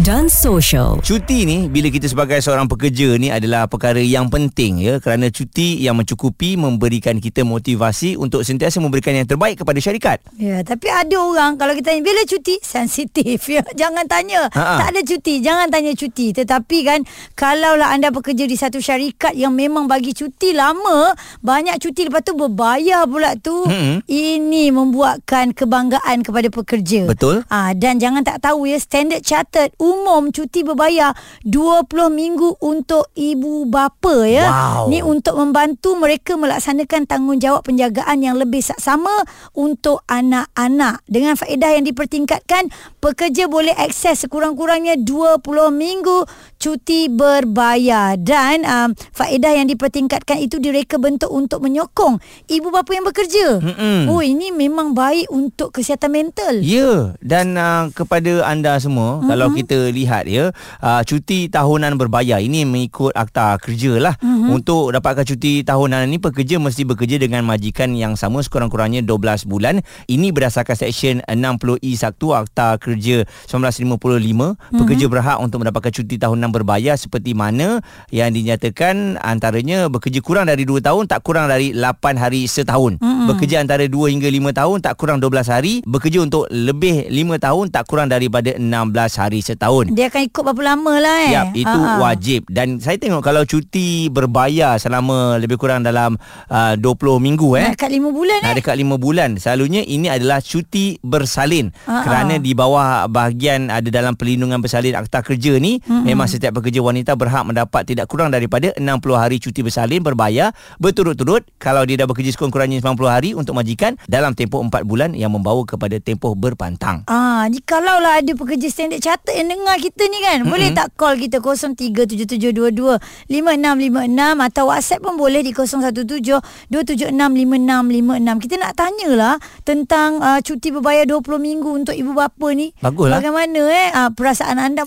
dan social. Cuti ni bila kita sebagai seorang pekerja ni adalah perkara yang penting ya kerana cuti yang mencukupi memberikan kita motivasi untuk sentiasa memberikan yang terbaik kepada syarikat. Ya, tapi ada orang kalau kita tanya bila cuti sensitif ya. Jangan tanya. Ha-ha. Tak ada cuti, jangan tanya cuti. Tetapi kan kalaulah anda bekerja di satu syarikat yang memang bagi cuti lama, banyak cuti lepas tu berbayar pula tu. Mm-mm. Ini membuatkan kebanggaan kepada pekerja. Betul. Ah dan jangan tak tahu ya Standard Chartered umum cuti berbayar 20 minggu untuk ibu bapa ya. Wow. Ni untuk membantu mereka melaksanakan tanggungjawab penjagaan yang lebih saksama untuk anak-anak. Dengan faedah yang dipertingkatkan, pekerja boleh akses sekurang-kurangnya 20 minggu cuti berbayar dan um, faedah yang dipertingkatkan itu direka bentuk untuk menyokong ibu bapa yang bekerja. Mm-mm. Oh ini memang baik untuk kesihatan mental. Ya dan uh, kepada anda semua mm-hmm. kalau kita lihat ya uh, cuti tahunan berbayar ini mengikut akta kerja lah mm-hmm. untuk dapatkan cuti tahunan ini pekerja mesti bekerja dengan majikan yang sama sekurang-kurangnya 12 bulan ini berdasarkan seksyen 60E 1 akta kerja 1955 mm-hmm. pekerja berhak untuk mendapatkan cuti tahunan berbayar seperti mana yang dinyatakan antaranya bekerja kurang dari 2 tahun tak kurang dari 8 hari setahun mm-hmm. bekerja antara 2 hingga 5 tahun tak kurang 12 hari bekerja untuk lebih 5 tahun tak kurang daripada 16 hari setahun Dia akan ikut berapa lama lah eh. Ya, itu Ha-ha. wajib dan saya tengok kalau cuti berbayar selama lebih kurang dalam uh, 20 minggu eh Nak kat 5 bulan Nak eh. dekat 5 bulan Selalunya ini adalah cuti bersalin Ha-ha. Kerana di bawah bahagian ada dalam perlindungan bersalin Akta Kerja ni mm-hmm. Memang setiap pekerja wanita berhak mendapat tidak kurang daripada 60 hari cuti bersalin berbayar Berturut-turut Kalau dia dah bekerja sekurang-kurangnya 90 hari untuk majikan Dalam tempoh 4 bulan yang membawa kepada tempoh berpantang Ah, jikalau lah ada pekerja standard chartered yang dengar kita ni kan, mm-hmm. boleh tak call kita 0377225656 atau WhatsApp pun boleh di 0172765656. Kita nak tanyalah tentang uh, cuti berbayar 20 minggu untuk ibu bapa ni. Baguslah. Bagaimana eh uh, perasaan anda?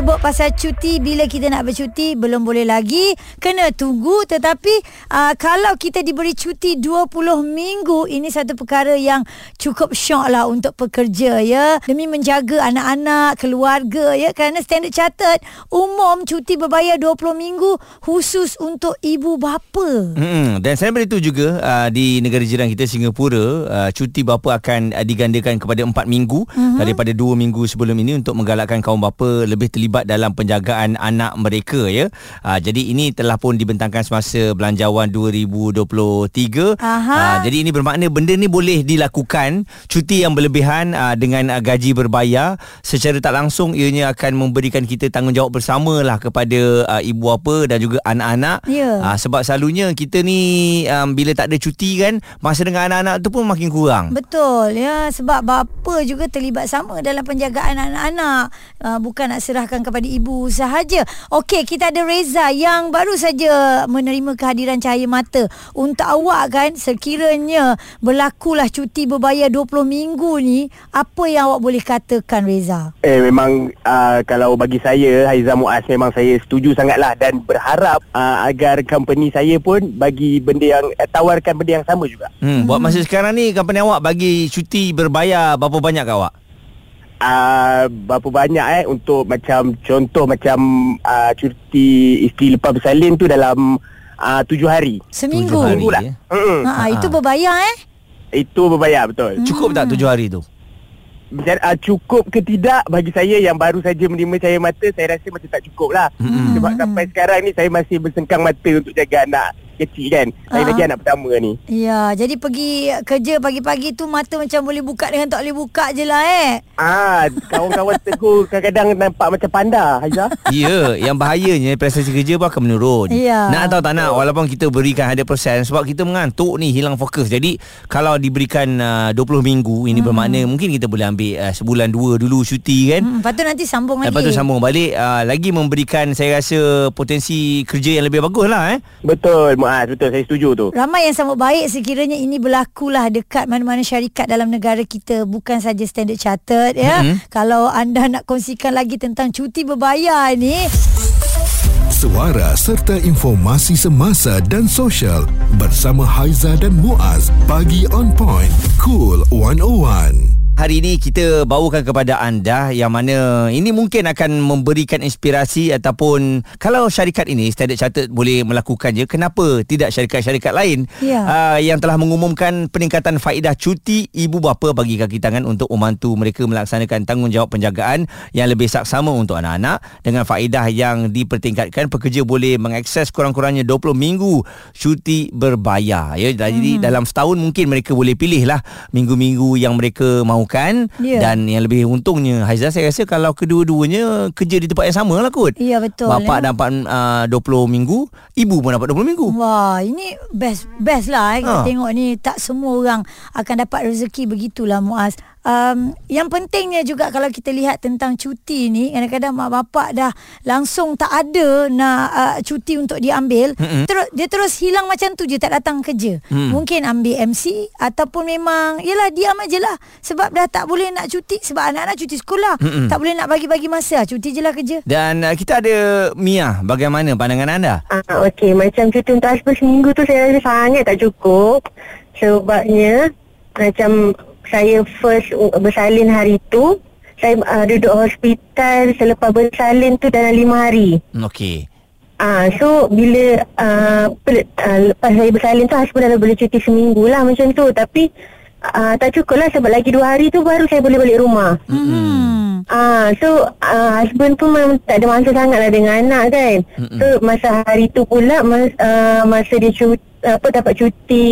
Sebut pasal cuti. Bila kita nak bercuti Belum boleh lagi. Kena tunggu. Tetapi uh, Kalau kita diberi cuti 20 minggu Ini satu perkara yang Cukup syok lah Untuk pekerja ya. Demi menjaga anak-anak Keluarga ya. Kerana standard chartered Umum cuti berbayar 20 minggu Khusus untuk ibu bapa. Hmm, dan saya beritahu juga uh, di negara jiran kita Singapura uh, cuti bapa akan uh, digandakan kepada 4 minggu uh-huh. daripada 2 minggu sebelum ini untuk menggalakkan kaum bapa lebih terlibat dalam penjagaan anak mereka ya. Uh, jadi ini telah pun dibentangkan semasa belanjawan 2023. Aha. Uh, jadi ini bermakna benda ni boleh dilakukan cuti yang berlebihan uh, dengan uh, gaji berbayar secara tak langsung ianya akan memberikan kita tanggungjawab bersamalah kepada uh, ibu bapa dan juga anak-anak. Ya. Ah, sebab selalunya kita ni um, bila tak ada cuti kan masa dengan anak-anak tu pun makin kurang. Betul ya sebab bapa juga terlibat sama dalam penjagaan anak-anak uh, bukan nak serahkan kepada ibu sahaja. Okey kita ada Reza yang baru saja menerima kehadiran cahaya mata. Untuk awak kan sekiranya berlakulah cuti berbayar 20 minggu ni apa yang awak boleh katakan Reza? Eh memang uh, kalau bagi saya Haiza Muaz memang saya setuju sangatlah dan berharap uh, agar company saya pun bagi benda yang uh, tawarkan benda yang sama juga. Hmm, buat masa sekarang ni company awak bagi cuti berbayar berapa banyak kat awak? Uh, berapa banyak eh untuk macam contoh macam uh, cuti isteri lepas bersalin tu dalam uh, tujuh hari. Seminggu. Tujuh hari, Minggu lah. ya. Mm-mm. Ha, itu berbayar eh? Itu berbayar betul. Cukup tak tujuh hari tu? Macam, uh, cukup ke tidak bagi saya yang baru saja menerima cahaya mata saya rasa macam tak cukup lah. Mm-mm. Sebab sampai sekarang ni saya masih bersengkang mata untuk jaga anak kecil kan. Saya Ah. lagi anak pertama ni. Ya, jadi pergi kerja pagi-pagi tu mata macam boleh buka dengan tak boleh buka je lah eh. Ah, kawan-kawan tegur kadang-kadang nampak macam panda, Haiza. Ya, yang bahayanya prestasi kerja pun akan menurun. Ya. Nak atau tak nak walaupun kita berikan 100% sebab kita mengantuk ni hilang fokus. Jadi kalau diberikan uh, 20 minggu ini hmm. bermakna mungkin kita boleh ambil uh, sebulan dua dulu cuti kan. Hmm, lepas tu nanti sambung lagi. Lepas tu sambung balik uh, Lagi memberikan Saya rasa Potensi kerja yang lebih bagus lah eh Betul, Muaz. Betul, saya setuju tu. Ramai yang sambut baik sekiranya ini berlakulah dekat mana-mana syarikat dalam negara kita bukan saja Standard Chartered ya. Mm-hmm. Kalau anda nak kongsikan lagi tentang cuti berbayar ni Suara serta informasi semasa dan sosial bersama Haiza dan Muaz. Pagi on point. Cool 101. Hari ini kita bawakan kepada anda yang mana ini mungkin akan memberikan inspirasi ataupun kalau syarikat ini Standard Chartered boleh melakukannya kenapa tidak syarikat-syarikat lain Ya. uh, yang telah mengumumkan peningkatan faedah cuti ibu bapa bagi kaki tangan untuk membantu mereka melaksanakan tanggungjawab penjagaan yang lebih saksama untuk anak-anak dengan faedah yang dipertingkatkan pekerja boleh mengakses kurang-kurangnya 20 minggu cuti berbayar ya jadi hmm. dalam setahun mungkin mereka boleh pilih lah minggu-minggu yang mereka mahukan Ya. dan yang lebih untungnya Haizah saya rasa kalau kedua-duanya kerja di tempat yang sama lah kot Ya, betul, bapak ya. dapat uh, 20 minggu ibu pun dapat 20 minggu Wah, ini best best lah eh. Kita Ha. tengok ni tak semua orang akan dapat rezeki begitulah Muaz. Um, yang pentingnya juga kalau kita lihat tentang cuti ni kadang-kadang mak bapak dah langsung tak ada nak uh, cuti untuk diambil Mm-mm. terus dia terus hilang macam tu je tak datang kerja Mm. mungkin ambil MC ataupun memang yalah diam aje lah sebab dah tak boleh nak cuti sebab anak-anak cuti sekolah Mm-mm. tak boleh nak bagi-bagi masa cuti je lah kerja dan uh, kita ada Mia bagaimana pandangan anda Ah, okey, macam cuti untuk seminggu tu saya rasa sangat tak cukup. Sebabnya macam saya first uh, bersalin hari tu, saya uh, duduk hospital selepas bersalin tu dalam lima hari. okey Ah, so bila uh, pel- uh, lepas saya bersalin tu husband dah boleh cuti seminggu lah macam tu. Tapi uh, tak cukup lah sebab lagi dua hari tu baru saya boleh balik rumah. hmm. Ah, so uh, husband pun memang tak ada masa sangat lah dengan anak kan. Mm-mm. So masa hari tu pula mas, uh, masa dia cuti, apa dapat cuti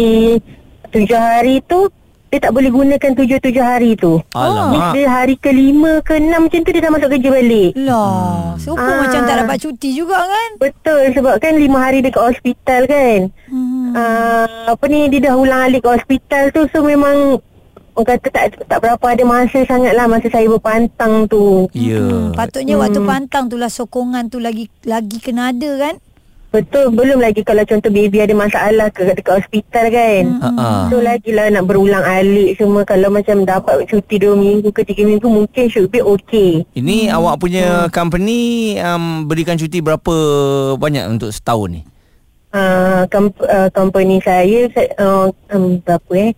tujuh hari tu dia tak boleh gunakan tujuh-tujuh hari tu. Alamak. Dia hari kelima ke enam macam tu dia dah masuk kerja balik. Lah, serupa Ah. macam tak dapat cuti juga kan? Betul sebab kan lima hari dekat hospital kan. Hmm. Uh, apa ni dia dah ulang alik ke hospital tu so memang orang kata tak tak berapa ada masa sangat lah masa saya berpantang tu. ya Hmm, patutnya waktu pantang tu lah sokongan tu lagi lagi kena ada kan? Betul, belum lagi kalau contoh baby ada masalah ke dekat hospital kan. Hmm. Ha, ha. So lagilah nak berulang alik semua Kalau macam dapat cuti 2 minggu ke 3 minggu Mungkin should be okay Ini awak punya company um, berikan cuti berapa banyak untuk setahun ni? uh, com- uh, Company saya saya, uh, um, Berapa eh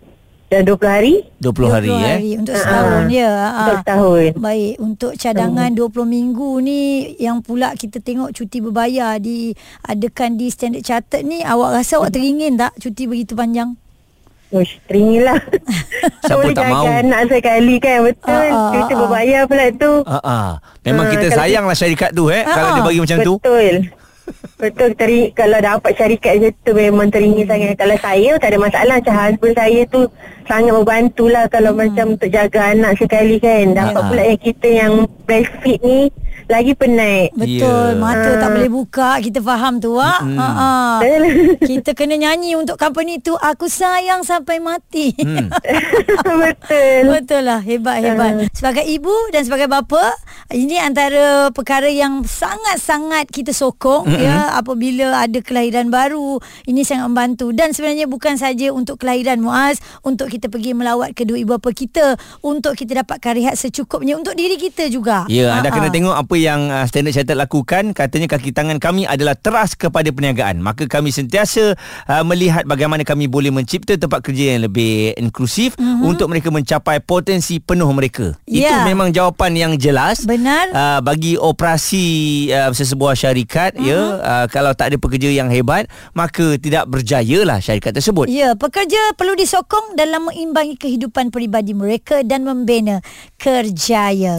Dah 20 hari 20 hari, 20 eh. hari untuk setahun ya. Untuk Ha. setahun Baik, untuk cadangan 20 minggu ni yang pula kita tengok cuti berbayar diadakan di Standard Chartered ni, awak rasa awak teringin tak cuti begitu panjang? Uish, teringin lah Siapa tak mahu? anak sekali kan Betul Ah, ah, Cuti ah. berbayar pula tu Ha ah. Memang Ah, kita sayang lah syarikat tu eh Ah, kalau dia ah. bagi macam tu. Betul Betul teri, Kalau dapat syarikat macam tu Memang teringin sangat Kalau saya tak ada masalah Macam husband saya tu Sangat membantu lah Kalau Hmm. macam untuk jaga anak sekali kan Dapat Ah. pula yang kita yang breastfeed ni Lagi penat Betul, Ya. mata tak Ah. boleh buka, kita faham tu ah. Ha ah. Kita kena nyanyi untuk company tu aku sayang sampai mati. Hmm. Betul Betul lah Hebat hebat Sebagai ibu dan sebagai bapa Ini antara perkara yang Sangat-sangat kita sokong mm-hmm. ya Apabila ada kelahiran baru Ini sangat membantu Dan sebenarnya bukan saja Untuk kelahiran Muaz Untuk kita pergi melawat Kedua ibu bapa kita Untuk kita dapatkan rehat secukupnya Untuk diri kita juga Ya, anda Ha-ha. kena tengok apa yang uh, Standard Chartered lakukan. Katanya kaki tangan kami adalah teras kepada perniagaan. Maka kami sentiasa uh, melihat bagaimana kami boleh mencipta tempat kerja yang lebih inklusif mm-hmm. untuk mereka mencapai potensi penuh mereka. Itu Ya. memang jawapan yang jelas. Benar. Uh, bagi operasi uh, sesebuah syarikat uh-huh. ya uh, kalau tak ada pekerja yang hebat maka tidak berjayalah syarikat tersebut. Ya, pekerja perlu disokong dalam mengimbangi kehidupan peribadi mereka dan membina kerjaya.